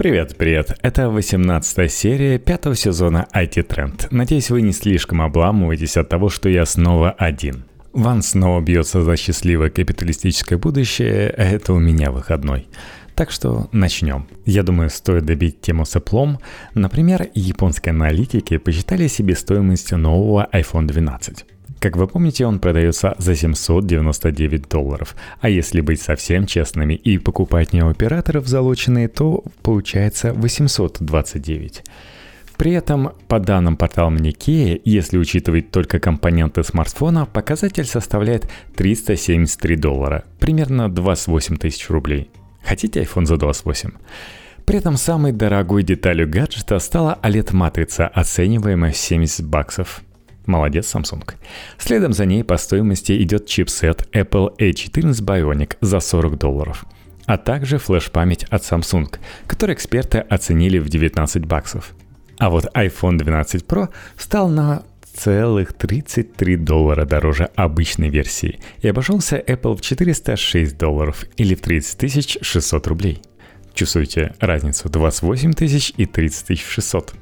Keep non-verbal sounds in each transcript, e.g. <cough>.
Привет, привет! Это 18 серия пятого сезона IT Trend. Надеюсь, вы не слишком обламываетесь от того, что я снова один. Ван снова бьется за счастливое капиталистическое будущее, а это у меня выходной. Так что начнем. Я думаю, стоит добить тему с Apple. Например, японские аналитики посчитали себестоимость нового iPhone 12. Как вы помните, он продается за 799 долларов. А если быть совсем честными и покупать не у операторов залоченные, то получается 829. При этом, по данным портала Nikkei, если учитывать только компоненты смартфона, показатель составляет 373 доллара, примерно 28 тысяч рублей. Хотите iPhone за 28? При этом самой дорогой деталью гаджета стала OLED-матрица, оцениваемая в 70 баксов – Молодец, Samsung. Следом за ней по стоимости идет чипсет Apple A14 Bionic за 40 долларов а также флеш-память от Samsung, который эксперты оценили в 19 баксов. А вот iPhone 12 Pro стал на целых 33 доллара дороже обычной версии и обошелся Apple в 406 долларов или в 30 600 рублей. Чувствуете разницу 28 тысяч и 30 600.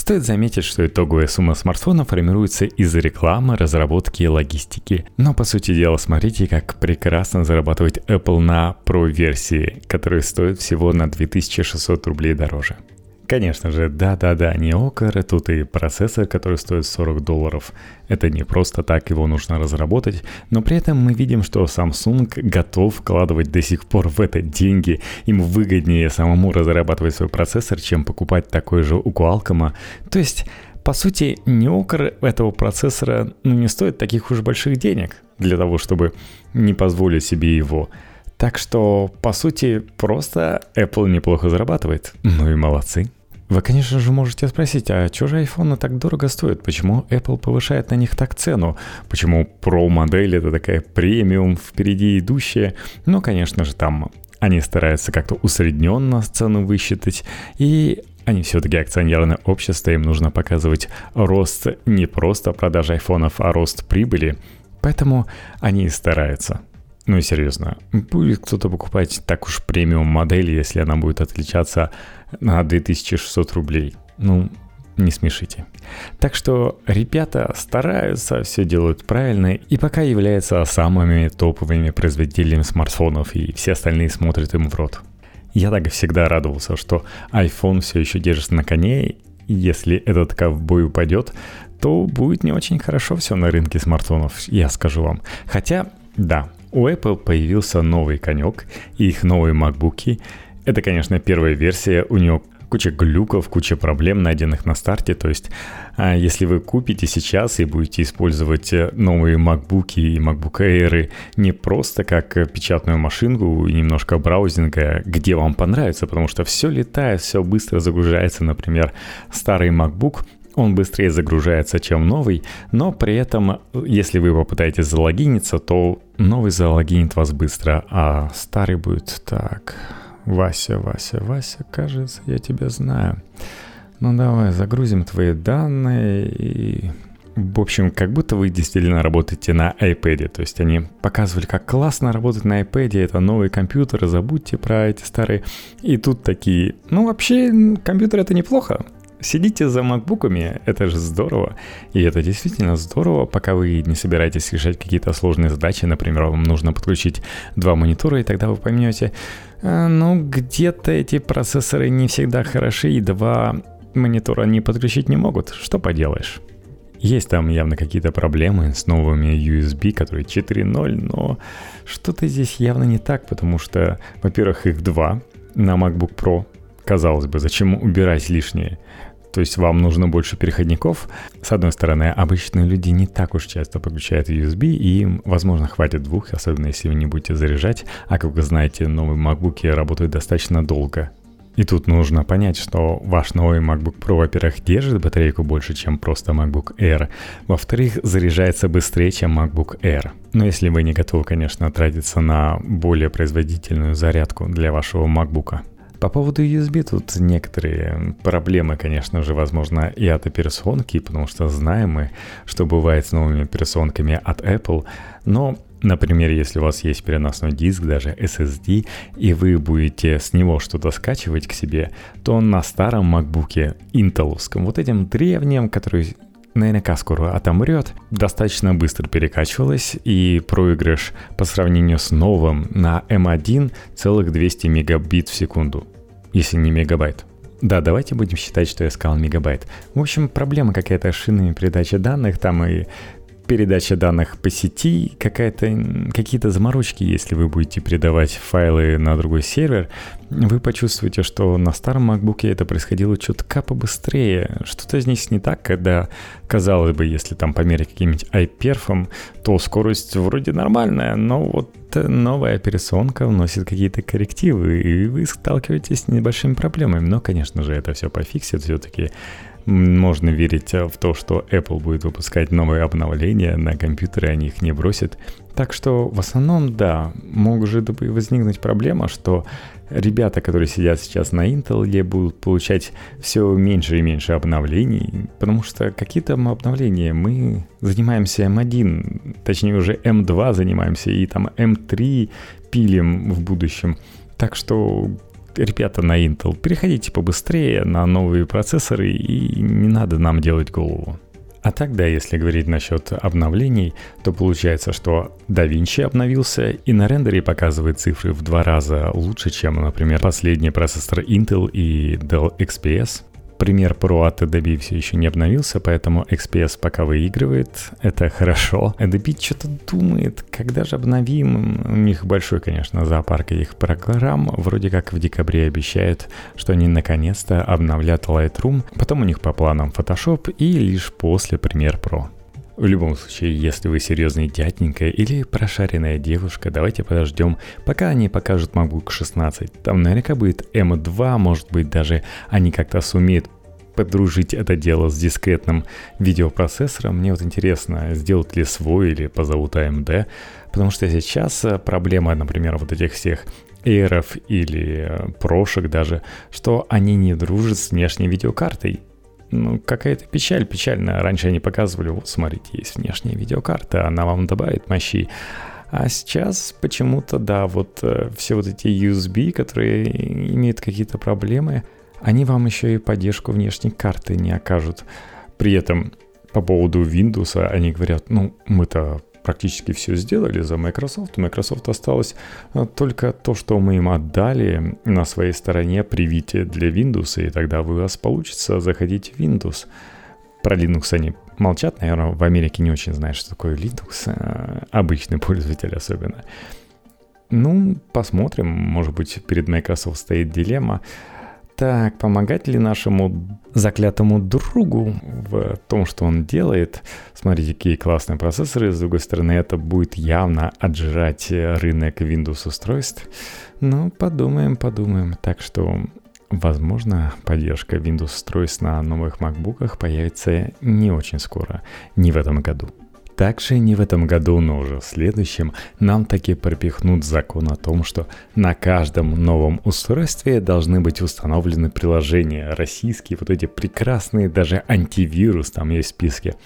Стоит заметить, что итоговая сумма смартфона формируется из рекламы, разработки и логистики. Но по сути дела, смотрите, как прекрасно зарабатывает Apple на Pro-версии, которая стоит всего на 2600 рублей дороже. Конечно же, да-да-да, не окор, тут и процессор, который стоит 40 долларов. Это не просто так его нужно разработать, но при этом мы видим, что Samsung готов вкладывать до сих пор в это деньги. Им выгоднее самому разрабатывать свой процессор, чем покупать такой же у Qualcomm. То есть по сути, неокр этого процессора ну, не стоит таких уж больших денег для того, чтобы не позволить себе его. Так что, по сути, просто Apple неплохо зарабатывает. Ну и молодцы. Вы, конечно же, можете спросить, а что же iPhone так дорого стоит? Почему Apple повышает на них так цену? Почему Pro модель это такая премиум, впереди идущая? Ну, конечно же, там они стараются как-то усредненно цену высчитать, и они все-таки акционерное общество, им нужно показывать рост не просто продажи айфонов, а рост прибыли. Поэтому они и стараются. Ну и серьезно, будет кто-то покупать так уж премиум модель, если она будет отличаться на 2600 рублей? Ну, не смешите. Так что ребята стараются, все делают правильно и пока являются самыми топовыми производителями смартфонов и все остальные смотрят им в рот. Я так и всегда радовался, что iPhone все еще держится на коне, и если этот ковбой упадет, то будет не очень хорошо все на рынке смартфонов, я скажу вам. Хотя, да, у Apple появился новый конек, и их новые MacBook. Это, конечно, первая версия, у него куча глюков, куча проблем, найденных на старте. То есть, а, если вы купите сейчас и будете использовать э, новые MacBook и MacBook Air не просто как печатную машинку и немножко браузинга, где вам понравится, потому что все летает, все быстро загружается. Например, старый MacBook он быстрее загружается, чем новый, но при этом, если вы попытаетесь залогиниться, то новый залогинит вас быстро, а старый будет так. Вася, Вася, Вася, кажется, я тебя знаю. Ну давай, загрузим твои данные и... В общем, как будто вы действительно работаете на iPad. То есть они показывали, как классно работать на iPad, это новые компьютеры, забудьте про эти старые. И тут такие, ну вообще, компьютер это неплохо сидите за макбуками, это же здорово. И это действительно здорово, пока вы не собираетесь решать какие-то сложные задачи. Например, вам нужно подключить два монитора, и тогда вы поймете, «А, ну, где-то эти процессоры не всегда хороши, и два монитора не подключить не могут. Что поделаешь? Есть там явно какие-то проблемы с новыми USB, которые 4.0, но что-то здесь явно не так, потому что, во-первых, их два на MacBook Pro. Казалось бы, зачем убирать лишнее? То есть вам нужно больше переходников. С одной стороны, обычные люди не так уж часто подключают USB, и им, возможно, хватит двух, особенно если вы не будете заряжать. А как вы знаете, новые MacBook работают достаточно долго. И тут нужно понять, что ваш новый MacBook Pro, во-первых, держит батарейку больше, чем просто MacBook Air. Во-вторых, заряжается быстрее, чем MacBook Air. Но если вы не готовы, конечно, тратиться на более производительную зарядку для вашего MacBook. По поводу USB тут некоторые проблемы, конечно же, возможно, и от операционки, потому что знаем мы, что бывает с новыми операционками от Apple, но Например, если у вас есть переносной диск, даже SSD, и вы будете с него что-то скачивать к себе, то на старом MacBook интеловском, вот этим древнем, который наверняка скоро отомрет, достаточно быстро перекачивалась, и проигрыш по сравнению с новым на M1 целых 200 мегабит в секунду, если не мегабайт. Да, давайте будем считать, что я сказал мегабайт. В общем, проблема какая-то с шинами передачи данных, там и передача данных по сети, какие-то заморочки, если вы будете передавать файлы на другой сервер, вы почувствуете, что на старом MacBook это происходило чутка побыстрее. Что-то здесь не так, когда, казалось бы, если там померить каким-нибудь iPerf, то скорость вроде нормальная, но вот новая операционка вносит какие-то коррективы, и вы сталкиваетесь с небольшими проблемами. Но, конечно же, это все пофиксит, все-таки можно верить в то, что Apple будет выпускать новые обновления на компьютеры, они их не бросят. Так что в основном, да, может возникнуть проблема, что ребята, которые сидят сейчас на Intel, будут получать все меньше и меньше обновлений, потому что какие-то обновления мы занимаемся M1, точнее уже M2 занимаемся, и там M3 пилим в будущем. Так что ребята на Intel, переходите побыстрее на новые процессоры и не надо нам делать голову. А тогда, если говорить насчет обновлений, то получается, что DaVinci обновился и на рендере показывает цифры в два раза лучше, чем, например, последний процессор Intel и Dell XPS. Пример Pro от Adobe все еще не обновился, поэтому XPS пока выигрывает. Это хорошо. Adobe что-то думает, когда же обновим. У них большой, конечно, зоопарк этих программ. Вроде как в декабре обещают, что они наконец-то обновлят Lightroom. Потом у них по планам Photoshop и лишь после Premiere Pro. В любом случае, если вы серьезный дяденька или прошаренная девушка, давайте подождем, пока они покажут MacBook 16. Там наверняка будет M2, может быть даже они как-то сумеют подружить это дело с дискретным видеопроцессором. Мне вот интересно, сделают ли свой или позовут AMD, потому что сейчас проблема, например, вот этих всех Airов или прошек даже, что они не дружат с внешней видеокартой ну, какая-то печаль печальная. Раньше они показывали, вот смотрите, есть внешняя видеокарта, она вам добавит мощи. А сейчас почему-то, да, вот э, все вот эти USB, которые имеют какие-то проблемы, они вам еще и поддержку внешней карты не окажут. При этом по поводу Windows они говорят, ну, мы-то практически все сделали за Microsoft. У Microsoft осталось э, только то, что мы им отдали на своей стороне привитие для Windows, и тогда у вас получится заходить в Windows. Про Linux они молчат, наверное, в Америке не очень знают, что такое Linux, э, обычный пользователь особенно. Ну, посмотрим, может быть, перед Microsoft стоит дилемма. Так, помогать ли нашему заклятому другу в том, что он делает? Смотрите, какие классные процессоры. С другой стороны, это будет явно отжирать рынок Windows устройств. Ну, подумаем, подумаем. Так что, возможно, поддержка Windows устройств на новых MacBookах появится не очень скоро, не в этом году. Также не в этом году, но уже в следующем нам таки пропихнут закон о том, что на каждом новом устройстве должны быть установлены приложения российские, вот эти прекрасные, даже антивирус там есть в списке.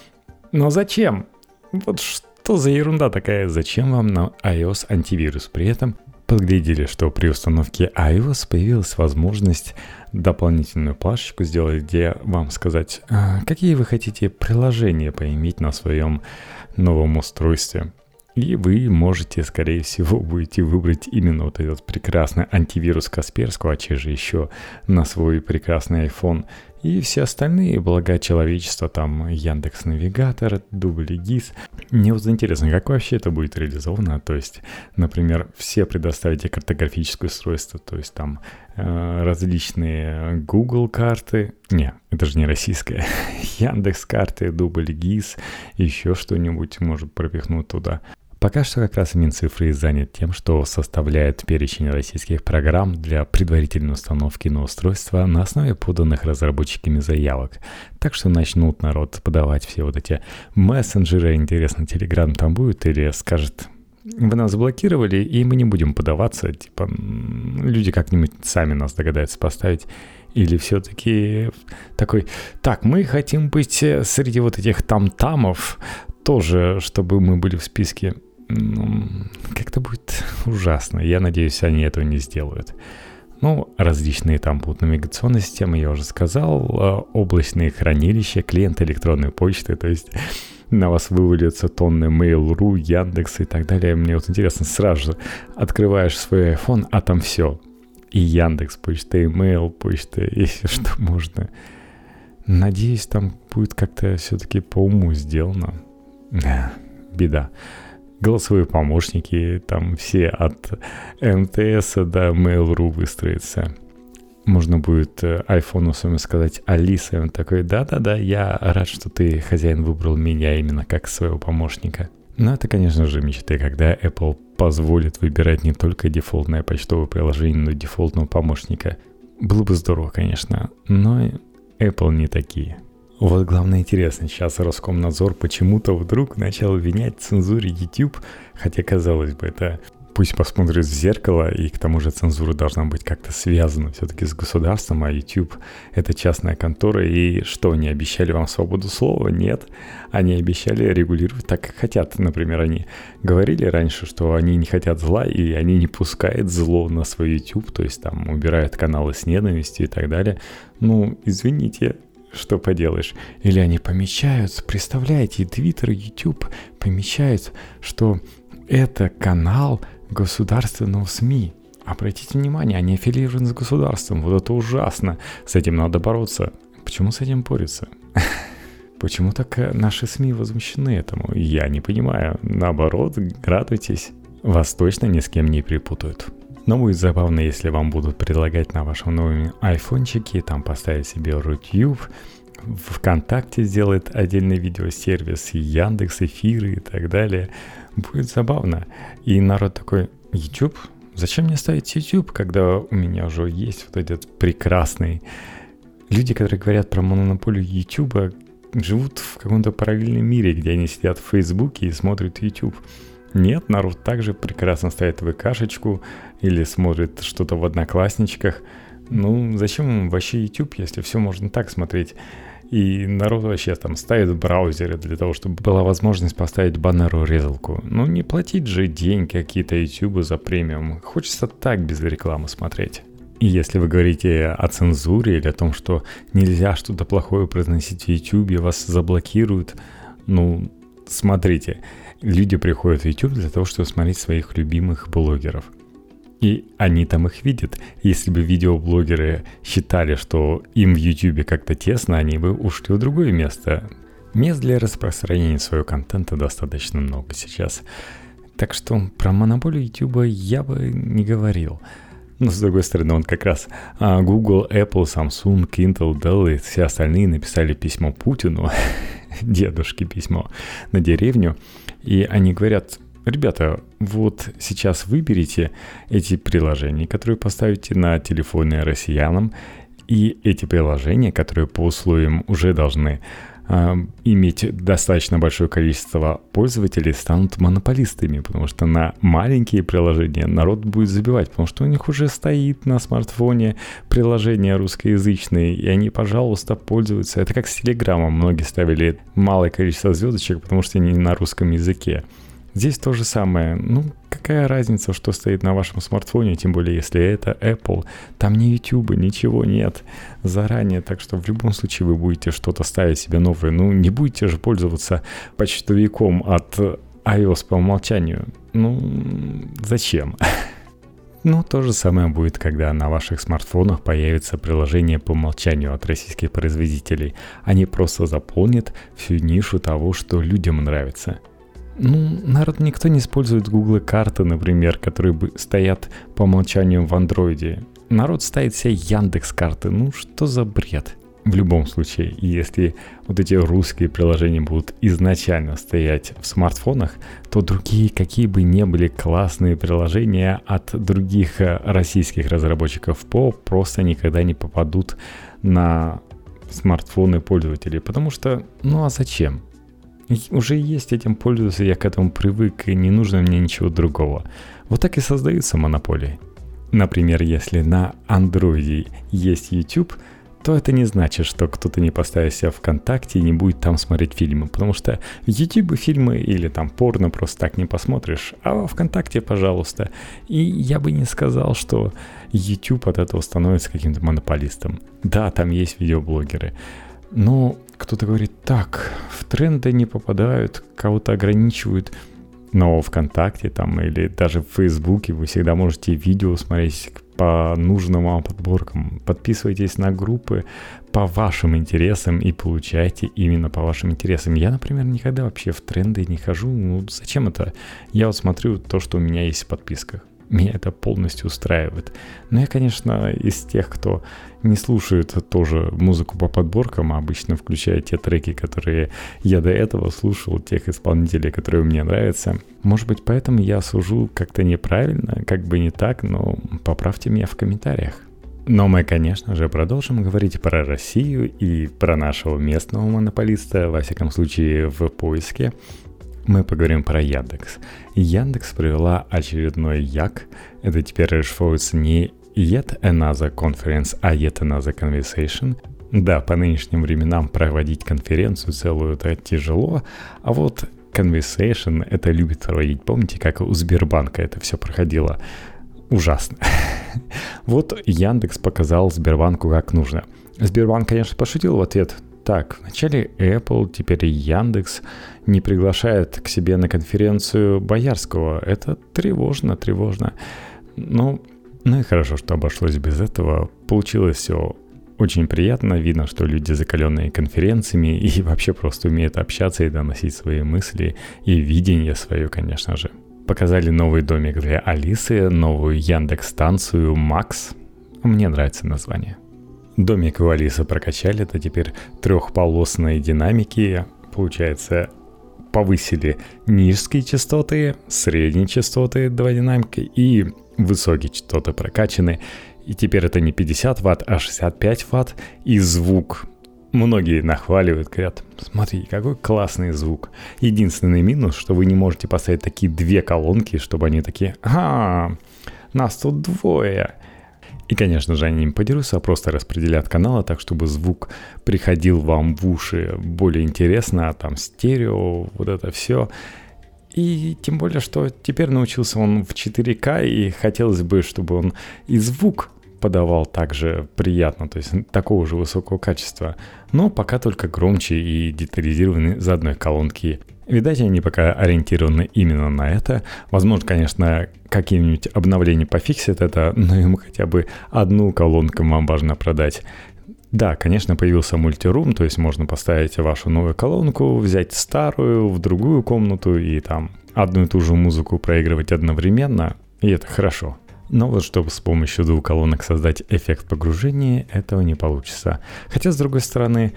Но зачем? Вот что за ерунда такая? Зачем вам на iOS антивирус? При этом подглядели, что при установке iOS появилась возможность дополнительную плашечку сделать, где вам сказать, «А, какие вы хотите приложения поиметь на своем новом устройстве. И вы можете, скорее всего, будете выбрать именно вот этот прекрасный антивирус Касперского, а же еще на свой прекрасный iPhone. И все остальные блага человечества, там Яндекс Навигатор, Дубли ГИС. Мне вот интересно, как вообще это будет реализовано. То есть, например, все предоставите картографическое устройство, то есть там э, различные Google карты. Не, это же не российская. <laughs> Яндекс карты, Дубль ГИС, еще что-нибудь может пропихнуть туда. Пока что как раз Минцифры занят тем, что составляет перечень российских программ для предварительной установки на устройство на основе поданных разработчиками заявок. Так что начнут народ подавать все вот эти мессенджеры. Интересно, Телеграм там будет или скажет, вы нас заблокировали, и мы не будем подаваться, типа, люди как-нибудь сами нас догадаются поставить. Или все-таки такой, так, мы хотим быть среди вот этих там-тамов тоже, чтобы мы были в списке ну, как-то будет ужасно. Я надеюсь, они этого не сделают. Ну, различные там будут навигационные системы, я уже сказал, а, облачные хранилища, клиенты электронной почты, то есть <laughs> на вас вывалится тонны Mail.ru, Яндекс и так далее. Мне вот интересно, сразу же открываешь свой iPhone, а там все. И Яндекс, почта, и Mail, почта, <laughs> и все, что можно. Надеюсь, там будет как-то все-таки по уму сделано. Да, беда голосовые помощники, там все от МТС до Mail.ru выстроятся. Можно будет айфону своему сказать Алиса, и он такой, да-да-да, я рад, что ты, хозяин, выбрал меня именно как своего помощника. Но это, конечно же, мечты, когда Apple позволит выбирать не только дефолтное почтовое приложение, но и дефолтного помощника. Было бы здорово, конечно, но Apple не такие. Вот главное интересно, сейчас Роскомнадзор почему-то вдруг начал обвинять цензуре YouTube, хотя, казалось бы, это пусть посмотрит в зеркало, и к тому же цензура должна быть как-то связана все-таки с государством, а YouTube — это частная контора, и что, они обещали вам свободу слова? Нет. Они обещали регулировать так, как хотят. Например, они говорили раньше, что они не хотят зла, и они не пускают зло на свой YouTube, то есть там убирают каналы с ненавистью и так далее. Ну, извините, что поделаешь. Или они помечают, представляете, Twitter, YouTube помечают, что это канал государственного СМИ. Обратите внимание, они аффилированы с государством. Вот это ужасно. С этим надо бороться. Почему с этим борются? <laughs> Почему так э, наши СМИ возмущены этому? Я не понимаю. Наоборот, радуйтесь. Вас точно ни с кем не перепутают. Но будет забавно, если вам будут предлагать на вашем новом айфончике там поставить себе YouTube, ВКонтакте сделает отдельный видеосервис, Яндекс, эфиры и так далее. Будет забавно. И народ такой, YouTube? Зачем мне ставить YouTube, когда у меня уже есть вот этот прекрасный... Люди, которые говорят про монополию YouTube, живут в каком-то параллельном мире, где они сидят в Фейсбуке и смотрят YouTube. Нет, народ также прекрасно ставит ВКшечку или смотрит что-то в Одноклассничках. Ну, зачем вообще YouTube, если все можно так смотреть? И народ вообще там ставит браузеры для того, чтобы была возможность поставить баннеру резалку. Ну, не платить же деньги какие-то YouTube за премиум. Хочется так без рекламы смотреть. И если вы говорите о цензуре или о том, что нельзя что-то плохое произносить в YouTube, вас заблокируют, ну, смотрите, люди приходят в YouTube для того, чтобы смотреть своих любимых блогеров. И они там их видят. Если бы видеоблогеры считали, что им в YouTube как-то тесно, они бы ушли в другое место. Мест для распространения своего контента достаточно много сейчас. Так что про монополию YouTube я бы не говорил. Но с другой стороны, он как раз а, Google, Apple, Samsung, Intel, Dell и все остальные написали письмо Путину, <laughs> дедушке письмо на деревню, и они говорят, ребята, вот сейчас выберите эти приложения, которые поставите на телефоны россиянам, и эти приложения, которые по условиям уже должны э, иметь достаточно большое количество пользователей, станут монополистами, потому что на маленькие приложения народ будет забивать, потому что у них уже стоит на смартфоне приложение русскоязычные, и они, пожалуйста, пользуются. Это как с Телеграмом. Многие ставили малое количество звездочек, потому что они на русском языке. Здесь то же самое. Ну, какая разница, что стоит на вашем смартфоне, тем более если это Apple. Там ни YouTube, ничего нет заранее, так что в любом случае вы будете что-то ставить себе новое. Ну, не будете же пользоваться почтовиком от iOS по умолчанию. Ну, зачем? <laughs> Ну, то же самое будет, когда на ваших смартфонах появится приложение по умолчанию от российских производителей. Они просто заполнят всю нишу того, что людям нравится – ну, народ никто не использует Google карты, например, которые стоят по умолчанию в андроиде. Народ ставит себе Яндекс карты. Ну, что за бред? В любом случае, если вот эти русские приложения будут изначально стоять в смартфонах, то другие, какие бы ни были классные приложения от других э, российских разработчиков ПО, просто никогда не попадут на смартфоны пользователей. Потому что, ну а зачем? Уже есть, этим пользуюсь, я к этому привык, и не нужно мне ничего другого. Вот так и создаются монополии. Например, если на андроиде есть YouTube, то это не значит, что кто-то не поставит себя ВКонтакте и не будет там смотреть фильмы, потому что в YouTube фильмы или там порно просто так не посмотришь, а ВКонтакте, пожалуйста. И я бы не сказал, что YouTube от этого становится каким-то монополистом. Да, там есть видеоблогеры, но кто-то говорит, так, в тренды не попадают, кого-то ограничивают, но ВКонтакте там или даже в Фейсбуке вы всегда можете видео смотреть по нужным вам подборкам. Подписывайтесь на группы по вашим интересам и получайте именно по вашим интересам. Я, например, никогда вообще в тренды не хожу. Ну, зачем это? Я вот смотрю то, что у меня есть в подписках. Меня это полностью устраивает. Но я, конечно, из тех, кто не слушает тоже музыку по подборкам, а обычно включая те треки, которые я до этого слушал, тех исполнителей, которые мне нравятся. Может быть, поэтому я сужу как-то неправильно, как бы не так, но поправьте меня в комментариях. Но мы, конечно же, продолжим говорить про Россию и про нашего местного монополиста, во всяком случае, в поиске мы поговорим про Яндекс. Яндекс провела очередной Як. Это теперь расшифровывается не Yet Another Conference, а Yet Another Conversation. Да, по нынешним временам проводить конференцию целую это тяжело, а вот Conversation это любит проводить. Помните, как у Сбербанка это все проходило? Ужасно. <laughs> вот Яндекс показал Сбербанку, как нужно. Сбербанк, конечно, пошутил в ответ. Так, вначале Apple, теперь Яндекс не приглашает к себе на конференцию Боярского. Это тревожно, тревожно. Ну, ну и хорошо, что обошлось без этого. Получилось все очень приятно. Видно, что люди закаленные конференциями <laughs> и вообще просто умеют общаться и доносить свои мысли и видение свое, конечно же. Показали новый домик для Алисы, новую Яндекс-станцию Макс. Мне нравится название. Домик у Алисы прокачали, это теперь трехполосные динамики. Получается, повысили низкие частоты, средние частоты два динамика и высокие частоты прокачаны. И теперь это не 50 ватт, а 65 ватт. И звук Многие нахваливают, говорят, смотри, какой классный звук. Единственный минус, что вы не можете поставить такие две колонки, чтобы они такие, а, нас тут двое. И, конечно же, они не подерутся, а просто распределят каналы так, чтобы звук приходил вам в уши более интересно, а там стерео, вот это все. И тем более, что теперь научился он в 4К, и хотелось бы, чтобы он и звук подавал также приятно, то есть такого же высокого качества, но пока только громче и детализированы за одной колонки Видать, они пока ориентированы именно на это. Возможно, конечно, какие-нибудь обновления пофиксят это, <laughs> но ему хотя бы одну колонку вам важно продать. Да, конечно, появился мультирум, то есть можно поставить вашу новую колонку, взять старую в другую комнату и там одну и ту же музыку проигрывать одновременно, и это хорошо. Но вот чтобы с помощью двух колонок создать эффект погружения, этого не получится. Хотя, с другой стороны,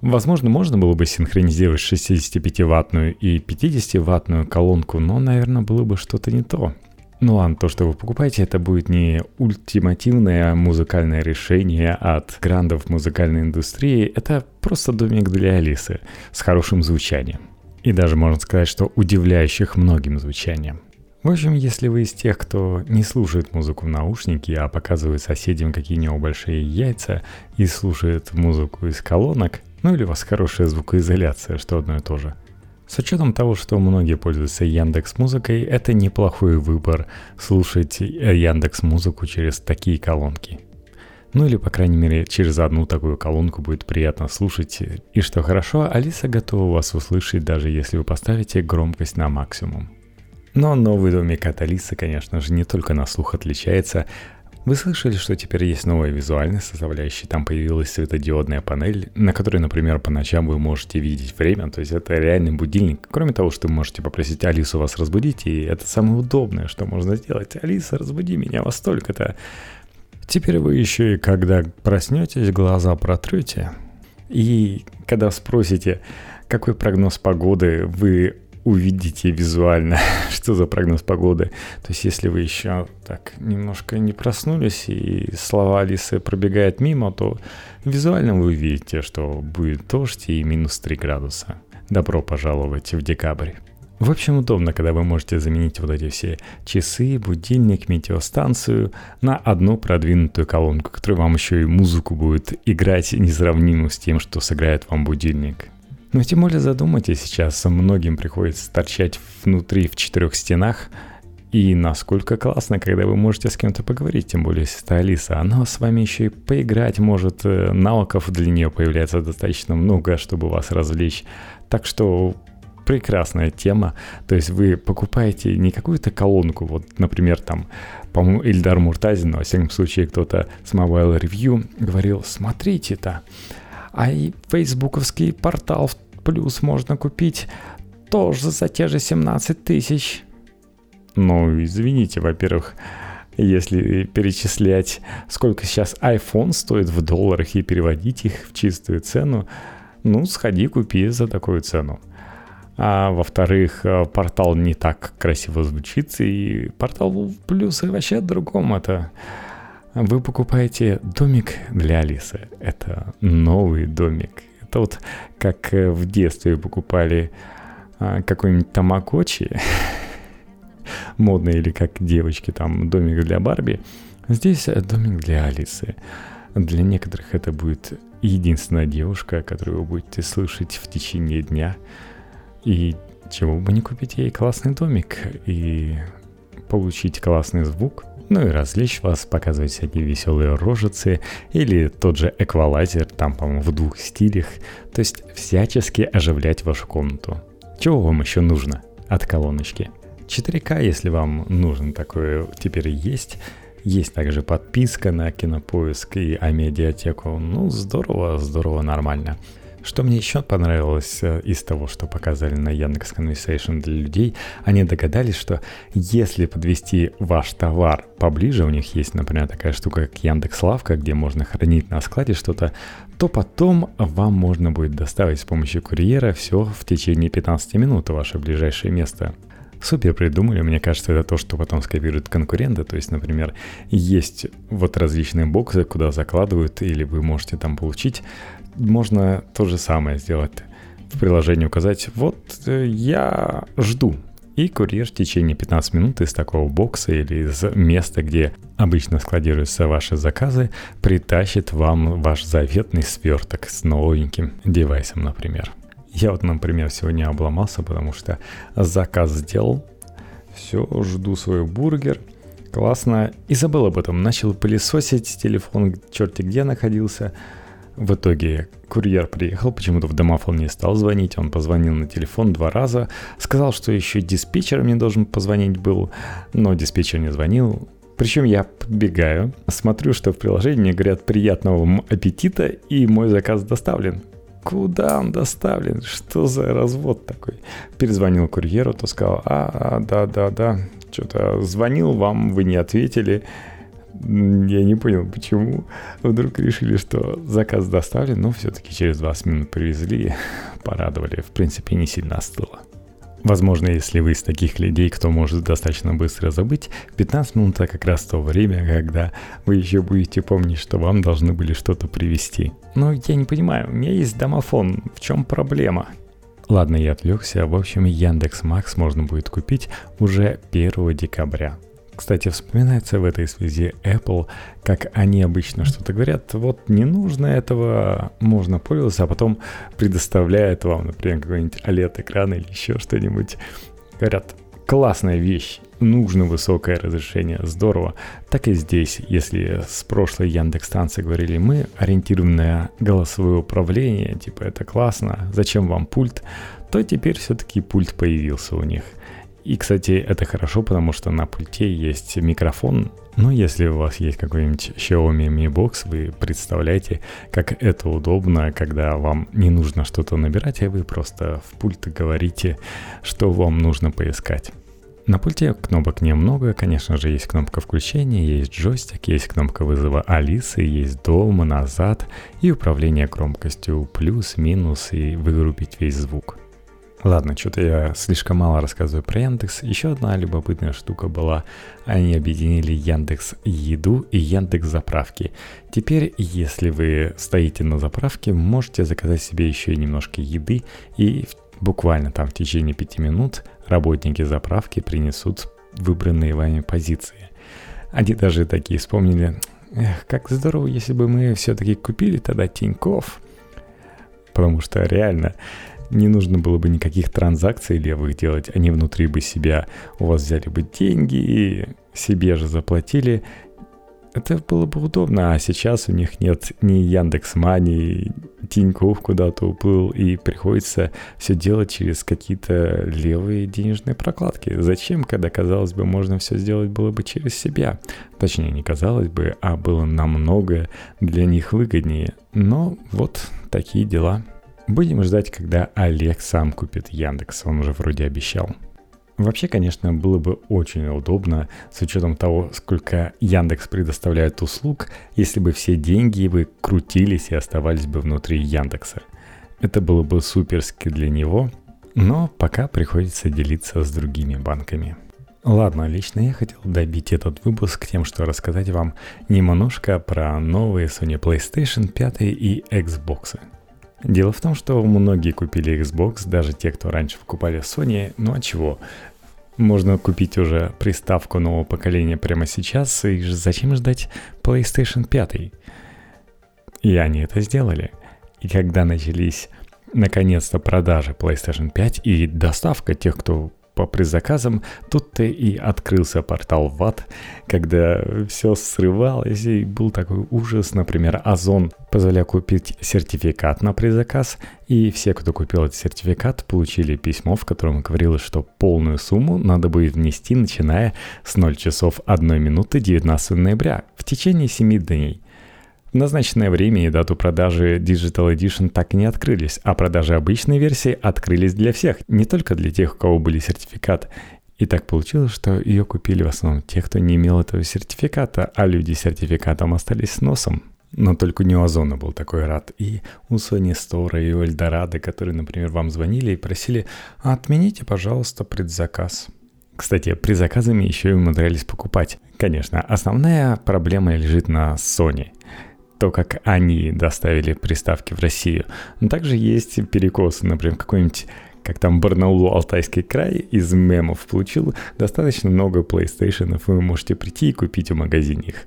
Возможно, можно было бы синхронизировать 65-ваттную и 50-ваттную колонку, но, наверное, было бы что-то не то. Ну ладно, то, что вы покупаете, это будет не ультимативное музыкальное решение от грандов музыкальной индустрии, это просто домик для Алисы с хорошим звучанием. И даже можно сказать, что удивляющих многим звучанием. В общем, если вы из тех, кто не слушает музыку в наушнике, а показывает соседям какие-нибудь большие яйца и слушает музыку из колонок, ну или у вас хорошая звукоизоляция, что одно и то же. С учетом того, что многие пользуются Яндекс Музыкой, это неплохой выбор слушать Яндекс Музыку через такие колонки. Ну или, по крайней мере, через одну такую колонку будет приятно слушать. И что хорошо, Алиса готова вас услышать, даже если вы поставите громкость на максимум. Но новый домик от Алисы, конечно же, не только на слух отличается, вы слышали, что теперь есть новая визуальная составляющая? Там появилась светодиодная панель, на которой, например, по ночам вы можете видеть время. То есть это реальный будильник. Кроме того, что вы можете попросить Алису вас разбудить, и это самое удобное, что можно сделать. Алиса, разбуди меня во столько-то. Теперь вы еще и когда проснетесь, глаза протрете. И когда спросите, какой прогноз погоды, вы увидите визуально, <laughs> что за прогноз погоды. То есть, если вы еще так немножко не проснулись и слова Алисы пробегают мимо, то визуально вы увидите, что будет дождь и минус 3 градуса. Добро пожаловать в декабрь. В общем, удобно, когда вы можете заменить вот эти все часы, будильник, метеостанцию на одну продвинутую колонку, которая вам еще и музыку будет играть несравнимую с тем, что сыграет вам будильник. Но тем более задумайтесь сейчас, многим приходится торчать внутри в четырех стенах, и насколько классно, когда вы можете с кем-то поговорить, тем более это Алиса. Она с вами еще и поиграть может, э, навыков для нее появляется достаточно много, чтобы вас развлечь. Так что прекрасная тема. То есть вы покупаете не какую-то колонку, вот, например, там, по-моему, Ильдар Муртазин, во всяком случае, кто-то с Mobile Review говорил, смотрите-то, а и фейсбуковский портал плюс можно купить тоже за те же 17 тысяч. Ну, извините, во-первых, если перечислять, сколько сейчас iPhone стоит в долларах и переводить их в чистую цену, ну, сходи, купи за такую цену. А во-вторых, э, портал не так красиво звучит, и портал плюсы вообще о другом. Это вы покупаете домик для Алисы. Это новый домик. Это вот как э, в детстве покупали а, какой-нибудь тамагочи, <laughs> модный или как девочки там домик для Барби. Здесь домик для Алисы. Для некоторых это будет единственная девушка, которую вы будете слышать в течение дня – и чего бы не купить ей классный домик и получить классный звук, ну и развлечь вас, показывать всякие веселые рожицы или тот же эквалайзер, там, по-моему, в двух стилях, то есть всячески оживлять вашу комнату. Чего вам еще нужно от колоночки? 4К, если вам нужно такое, теперь есть. Есть также подписка на Кинопоиск и Амедиатеку. Ну, здорово, здорово, нормально. Что мне еще понравилось э, из того, что показали на Яндекс Conversation для людей, они догадались, что если подвести ваш товар поближе, у них есть, например, такая штука, как Яндекс Лавка, где можно хранить на складе что-то, то потом вам можно будет доставить с помощью курьера все в течение 15 минут в ваше ближайшее место. Супер придумали, мне кажется, это то, что потом скопируют конкуренты. То есть, например, есть вот различные боксы, куда закладывают, или вы можете там получить можно то же самое сделать. В приложении указать, вот э, я жду, и курьер в течение 15 минут из такого бокса или из места, где обычно складируются ваши заказы, притащит вам ваш заветный сверток с новеньким девайсом, например. Я вот, например, сегодня обломался, потому что заказ сделал, все, жду свой бургер, классно, и забыл об этом, начал пылесосить, телефон черти где находился, в итоге курьер приехал, почему-то в домофон не стал звонить, он позвонил на телефон два раза, сказал, что еще диспетчер мне должен позвонить был, но диспетчер не звонил, причем я подбегаю, смотрю, что в приложении мне говорят приятного аппетита и мой заказ доставлен. Куда он доставлен? Что за развод такой? Перезвонил курьеру, то сказал, а, а да, да, да, что-то звонил вам, вы не ответили. Я не понял, почему вдруг решили, что заказ доставлен, но все-таки через 20 минут привезли, порадовали. В принципе, не сильно остыло. Возможно, если вы из таких людей, кто может достаточно быстро забыть, 15 минут это как раз то время, когда вы еще будете помнить, что вам должны были что-то привезти. Но я не понимаю, у меня есть домофон, в чем проблема? Ладно, я отвлекся. В общем, Яндекс Макс можно будет купить уже 1 декабря. Кстати, вспоминается в этой связи Apple, как они обычно что-то говорят, вот не нужно этого, можно пользоваться, а потом предоставляет вам, например, какой-нибудь OLED-экран или еще что-нибудь. Говорят, классная вещь, нужно высокое разрешение, здорово. Так и здесь, если с прошлой Яндекс станции говорили, мы ориентируем на голосовое управление, типа это классно, зачем вам пульт, то теперь все-таки пульт появился у них – и, кстати, это хорошо, потому что на пульте есть микрофон. Но если у вас есть какой-нибудь Xiaomi Mi Box, вы представляете, как это удобно, когда вам не нужно что-то набирать, а вы просто в пульт говорите, что вам нужно поискать. На пульте кнопок немного, конечно же, есть кнопка включения, есть джойстик, есть кнопка вызова Алисы, есть дома, назад и управление громкостью плюс, минус и вырубить весь звук – Ладно, что-то я слишком мало рассказываю про Яндекс. Еще одна любопытная штука была. Они объединили Яндекс Еду и Яндекс Заправки. Теперь, если вы стоите на заправке, можете заказать себе еще немножко еды и буквально там в течение пяти минут работники заправки принесут выбранные вами позиции. Они даже такие вспомнили, эх, как здорово, если бы мы все-таки купили тогда Тиньков. Потому что реально не нужно было бы никаких транзакций левых делать, они внутри бы себя, у вас взяли бы деньги и себе же заплатили, это было бы удобно, а сейчас у них нет ни Яндекс Мани, Тиньков куда-то уплыл, и приходится все делать через какие-то левые денежные прокладки. Зачем, когда, казалось бы, можно все сделать было бы через себя? Точнее, не казалось бы, а было намного для них выгоднее. Но вот такие дела. Будем ждать, когда Олег сам купит Яндекс, он уже вроде обещал. Вообще, конечно, было бы очень удобно, с учетом того, сколько Яндекс предоставляет услуг, если бы все деньги бы крутились и оставались бы внутри Яндекса. Это было бы суперски для него, но пока приходится делиться с другими банками. Ладно, лично я хотел добить этот выпуск тем, что рассказать вам немножко про новые Sony PlayStation 5 и Xbox. Дело в том, что многие купили Xbox, даже те, кто раньше покупали Sony, ну а чего? Можно купить уже приставку нового поколения прямо сейчас, и зачем ждать PlayStation 5? И они это сделали. И когда начались наконец-то продажи PlayStation 5 и доставка тех, кто по предзаказам, тут-то и открылся портал в ад, когда все срывалось, и был такой ужас. Например, Озон позволял купить сертификат на предзаказ, и все, кто купил этот сертификат, получили письмо, в котором говорилось, что полную сумму надо будет внести, начиная с 0 часов 1 минуты 19 ноября в течение 7 дней – в назначенное время и дату продажи Digital Edition так и не открылись, а продажи обычной версии открылись для всех, не только для тех, у кого были сертификат. И так получилось, что ее купили в основном те, кто не имел этого сертификата, а люди с сертификатом остались с носом. Но только не у Озона был такой рад. И у Sony Store, и у Эльдорадо, которые, например, вам звонили и просили «Отмените, пожалуйста, предзаказ». Кстати, при заказами еще и умудрялись покупать. Конечно, основная проблема лежит на Sony то, как они доставили приставки в Россию. Но также есть перекосы, например, какой-нибудь как там Барнаулу Алтайский край из мемов получил достаточно много PlayStation, вы можете прийти и купить в магазине их.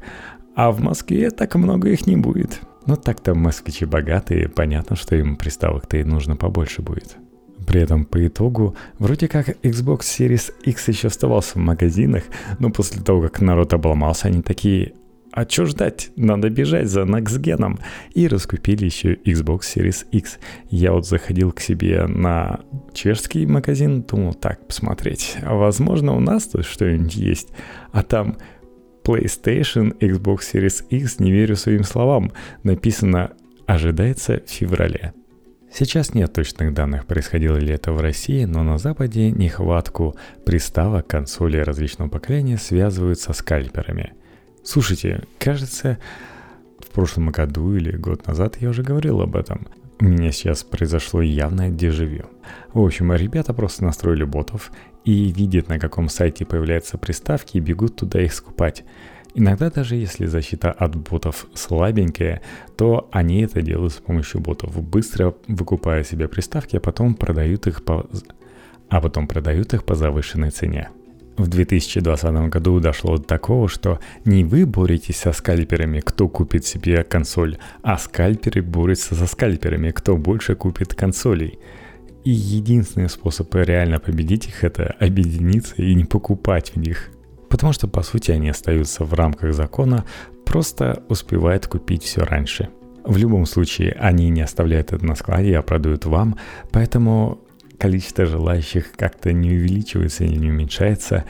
А в Москве так много их не будет. Но так-то москвичи богатые, понятно, что им приставок-то и нужно побольше будет. При этом по итогу, вроде как Xbox Series X еще оставался в магазинах, но после того, как народ обломался, они такие, а чё ждать? Надо бежать за Наксгеном. И раскупили еще Xbox Series X. Я вот заходил к себе на чешский магазин, думал, так, посмотреть. А возможно, у нас тут что-нибудь есть. А там PlayStation, Xbox Series X, не верю своим словам. Написано «Ожидается в феврале». Сейчас нет точных данных, происходило ли это в России, но на Западе нехватку приставок консолей различного поколения связывают со скальперами – Слушайте, кажется, в прошлом году или год назад я уже говорил об этом. У меня сейчас произошло явное дежавю. В общем, ребята просто настроили ботов и видят, на каком сайте появляются приставки, и бегут туда их скупать. Иногда даже если защита от ботов слабенькая, то они это делают с помощью ботов, быстро выкупая себе приставки, а потом продают их по, а потом продают их по завышенной цене. В 2020 году дошло до такого, что не вы боретесь со скальперами, кто купит себе консоль, а скальперы борются со скальперами, кто больше купит консолей. И единственный способ реально победить их это объединиться и не покупать в них. Потому что по сути они остаются в рамках закона, просто успевают купить все раньше. В любом случае они не оставляют это на складе, а продают вам, поэтому количество желающих как-то не увеличивается или не уменьшается,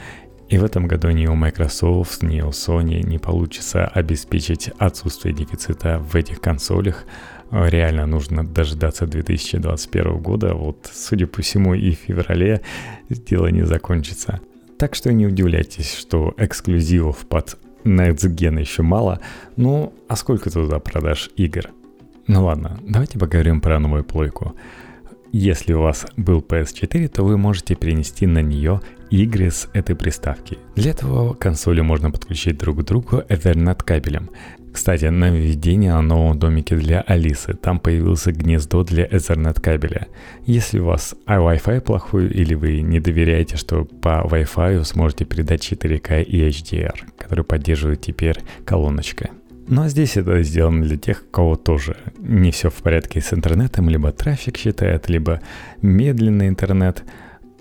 и в этом году ни у Microsoft, ни у Sony не получится обеспечить отсутствие дефицита в этих консолях. Реально нужно дождаться 2021 года. Вот, судя по всему, и в феврале дело не закончится. Так что не удивляйтесь, что эксклюзивов под Next еще мало. Ну, а сколько туда продаж игр? Ну ладно, давайте поговорим про новую плойку. Если у вас был PS4, то вы можете перенести на нее игры с этой приставки. Для этого консоли можно подключить друг к другу Ethernet кабелем. Кстати, нововведение на новом домике для Алисы. Там появился гнездо для Ethernet кабеля. Если у вас Wi-Fi плохой или вы не доверяете, что по Wi-Fi сможете передать 4К и HDR, который поддерживает теперь колоночка. Но здесь это сделано для тех, у кого тоже не все в порядке с интернетом, либо трафик считает, либо медленный интернет.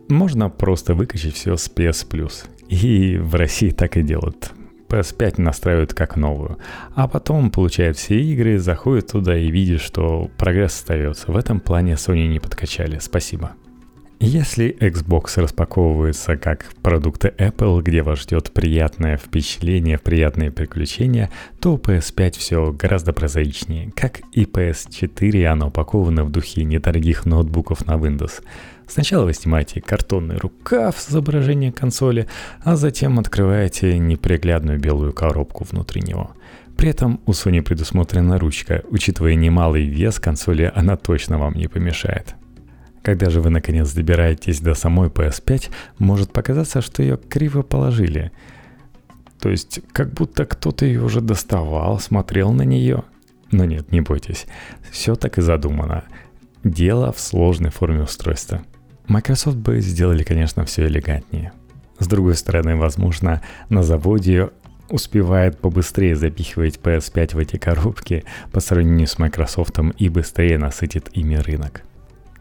Можно просто выкачать все с PS Plus. И в России так и делают. PS5 настраивают как новую. А потом получают все игры, заходят туда и видят, что прогресс остается. В этом плане Sony не подкачали. Спасибо. Если Xbox распаковывается как продукты Apple, где вас ждет приятное впечатление, приятные приключения, то у PS5 все гораздо прозаичнее. Как и PS4, оно упаковано в духе недорогих ноутбуков на Windows. Сначала вы снимаете картонный рукав с изображением консоли, а затем открываете неприглядную белую коробку внутри него. При этом у Sony предусмотрена ручка, учитывая немалый вес консоли, она точно вам не помешает. Когда же вы наконец добираетесь до самой PS5, может показаться, что ее криво положили. То есть, как будто кто-то ее уже доставал, смотрел на нее. Но нет, не бойтесь, все так и задумано. Дело в сложной форме устройства. Microsoft бы сделали, конечно, все элегантнее. С другой стороны, возможно, на заводе успевает побыстрее запихивать PS5 в эти коробки по сравнению с Microsoft и быстрее насытит ими рынок.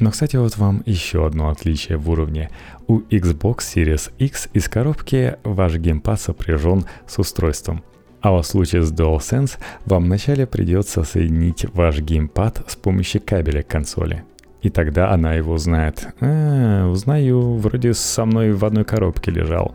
Но, кстати, вот вам еще одно отличие в уровне. У Xbox Series X из коробки ваш геймпад сопряжен с устройством. А в случае с DualSense вам вначале придется соединить ваш геймпад с помощью кабеля к консоли. И тогда она его узнает. А, узнаю, вроде со мной в одной коробке лежал.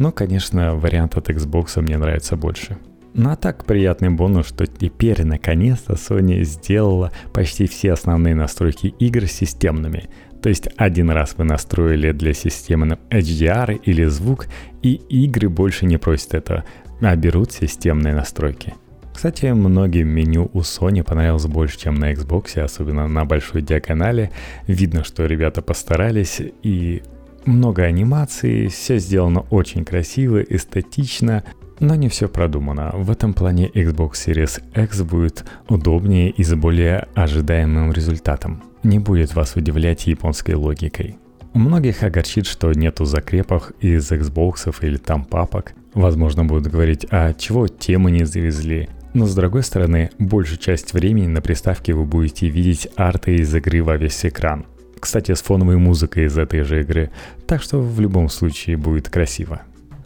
Но, конечно, вариант от Xbox мне нравится больше. Ну а так приятный бонус, что теперь наконец-то Sony сделала почти все основные настройки игр системными. То есть один раз вы настроили для системы HDR или звук, и игры больше не просят этого, а берут системные настройки. Кстати, многим меню у Sony понравилось больше, чем на Xbox, особенно на большой диагонали. Видно, что ребята постарались, и много анимации, все сделано очень красиво, эстетично, но не все продумано. В этом плане Xbox Series X будет удобнее и с более ожидаемым результатом. Не будет вас удивлять японской логикой. У многих огорчит, что нету закрепов из Xbox или там папок. Возможно, будут говорить, а чего темы не завезли. Но с другой стороны, большую часть времени на приставке вы будете видеть арты из игры во весь экран. Кстати, с фоновой музыкой из этой же игры, так что в любом случае будет красиво.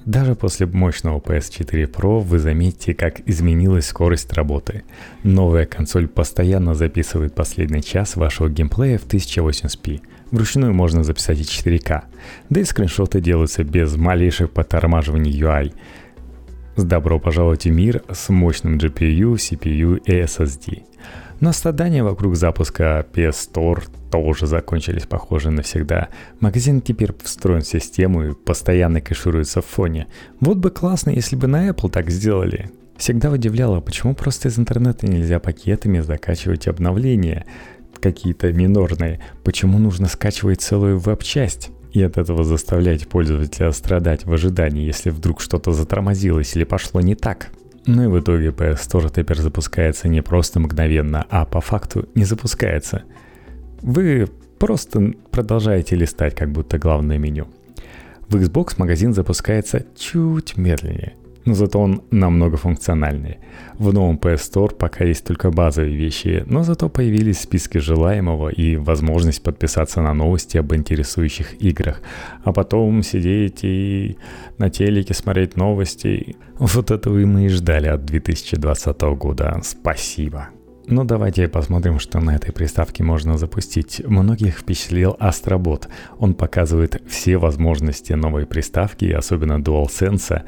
Даже после мощного PS4 Pro вы заметите, как изменилась скорость работы. Новая консоль постоянно записывает последний час вашего геймплея в 1080p. Вручную можно записать и 4К. Да и скриншоты делаются без малейших подтормаживаний UI. С добро пожаловать в мир с мощным GPU, CPU и SSD. Но страдания вокруг запуска PS Store тоже закончились, похоже, навсегда. Магазин теперь встроен в систему и постоянно кэшируется в фоне. Вот бы классно, если бы на Apple так сделали. Всегда удивляло, почему просто из интернета нельзя пакетами закачивать обновления какие-то минорные. Почему нужно скачивать целую веб-часть? И от этого заставлять пользователя страдать в ожидании, если вдруг что-то затормозилось или пошло не так. Ну и в итоге PS Store теперь запускается не просто мгновенно, а по факту не запускается. Вы просто продолжаете листать как будто главное меню. В Xbox магазин запускается чуть медленнее – но зато он намного функциональнее. В новом PS Store пока есть только базовые вещи, но зато появились списки желаемого и возможность подписаться на новости об интересующих играх, а потом сидеть и на телеке смотреть новости. Вот этого и мы и ждали от 2020 года. Спасибо. Ну давайте посмотрим, что на этой приставке можно запустить. Многих впечатлил Astrobot. Он показывает все возможности новой приставки, особенно DualSense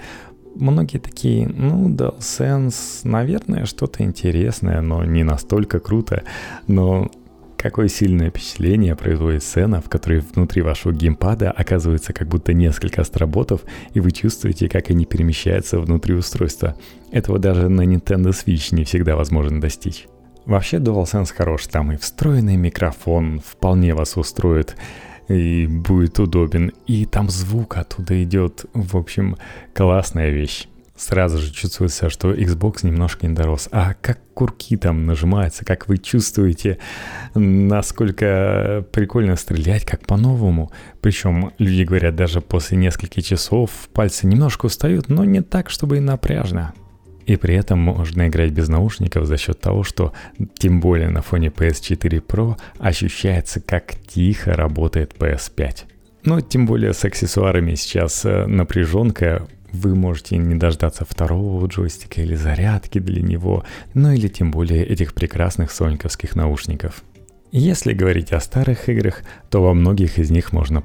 многие такие, ну, DualSense, наверное, что-то интересное, но не настолько круто. Но какое сильное впечатление производит сцена, в которой внутри вашего геймпада оказывается как будто несколько астроботов, и вы чувствуете, как они перемещаются внутри устройства. Этого даже на Nintendo Switch не всегда возможно достичь. Вообще DualSense хорош, там и встроенный микрофон вполне вас устроит и будет удобен. И там звук оттуда идет. В общем, классная вещь. сразу же чувствуется, что Xbox немножко не дорос. А как курки там нажимаются, как вы чувствуете, насколько прикольно стрелять, как по-новому. Причем люди говорят, даже после нескольких часов пальцы немножко устают, но не так, чтобы и напряжно. И при этом можно играть без наушников за счет того, что тем более на фоне PS4 Pro ощущается, как тихо работает PS5. Но тем более с аксессуарами сейчас э, напряженка вы можете не дождаться второго джойстика или зарядки для него, ну или тем более этих прекрасных соньковских наушников. Если говорить о старых играх, то во многих из них можно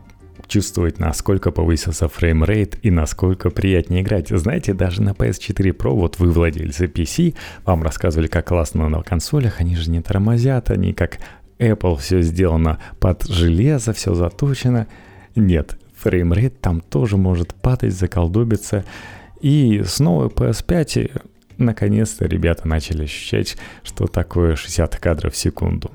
чувствовать, насколько повысился фреймрейт и насколько приятнее играть. Знаете, даже на PS4 Pro, вот вы владельцы PC, вам рассказывали, как классно на консолях, они же не тормозят, они как Apple, все сделано под железо, все заточено. Нет, фреймрейт там тоже может падать, заколдобиться. И снова PS5 наконец-то ребята начали ощущать, что такое 60 кадров в секунду.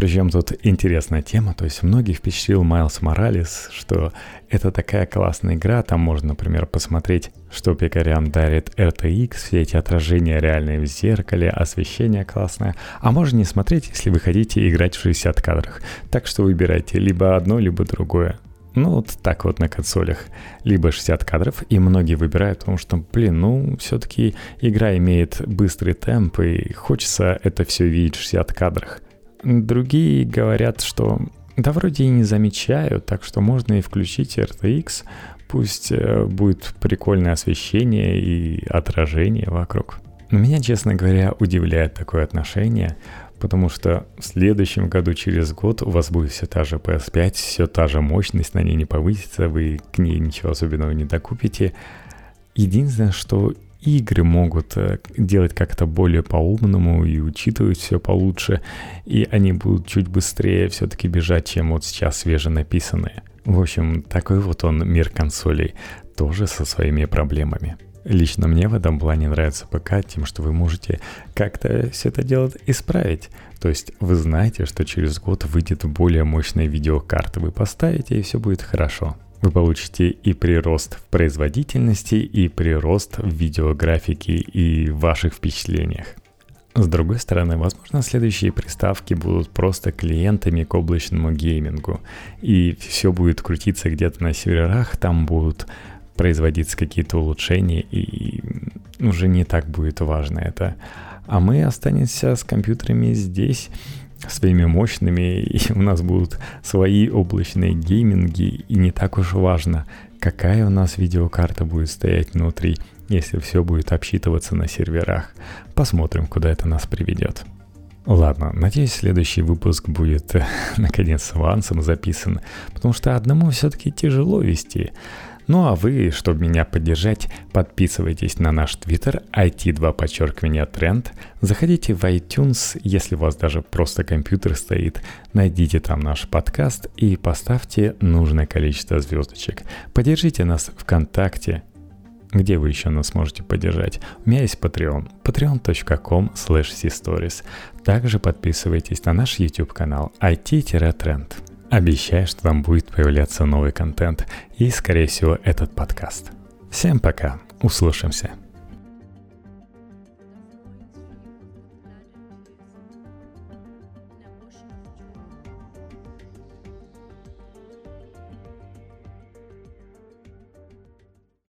Причем тут интересная тема, то есть многих впечатлил Майлз Моралес, что это такая классная игра, там можно, например, посмотреть, что пекарям дарит RTX, все эти отражения реальные в зеркале, освещение классное, а можно не смотреть, если вы хотите играть в 60 кадрах. Так что выбирайте либо одно, либо другое. Ну, вот так вот на консолях. Либо 60 кадров, и многие выбирают, потому что, блин, ну, все-таки игра имеет быстрый темп, и хочется это все видеть в 60 кадрах. Другие говорят, что да вроде и не замечаю, так что можно и включить RTX, пусть э, будет прикольное освещение и отражение вокруг. Но меня, честно говоря, удивляет такое отношение, потому что в следующем году, через год, у вас будет все та же PS5, все та же мощность, на ней не повысится, вы к ней ничего особенного не докупите. Единственное, что игры могут э, делать как-то более по-умному и учитывать все получше, и они будут чуть быстрее все-таки бежать, чем вот сейчас свеженаписанные. В общем, такой вот он мир консолей, тоже со своими проблемами. Лично мне в этом плане нравится ПК тем, что вы можете как-то все это дело исправить. То есть вы знаете, что через год выйдет более мощная видеокарта, вы поставите и все будет хорошо. Вы получите и прирост в производительности, и прирост в видеографике и ваших впечатлениях. С другой стороны, возможно, следующие приставки будут просто клиентами к облачному геймингу, и все будет крутиться где-то на серверах, там будут производиться какие-то улучшения, и уже не так будет важно это. А мы останемся с компьютерами здесь, своими мощными, и <laughs> у нас будут свои облачные гейминги, и не так уж важно, какая у нас видеокарта будет стоять внутри, если все будет обсчитываться на серверах. Посмотрим, куда это нас приведет. Ладно, надеюсь, следующий выпуск будет, <laughs> наконец, с авансом записан, потому что одному все-таки тяжело вести. Ну а вы, чтобы меня поддержать, подписывайтесь на наш твиттер IT2 подчеркивание тренд, заходите в iTunes, если у вас даже просто компьютер стоит, найдите там наш подкаст и поставьте нужное количество звездочек. Поддержите нас ВКонтакте, где вы еще нас можете поддержать? У меня есть Patreon. patreon.com slash Также подписывайтесь на наш YouTube канал IT-тренд. Обещаю, что там будет появляться новый контент и, скорее всего, этот подкаст. Всем пока, услышимся.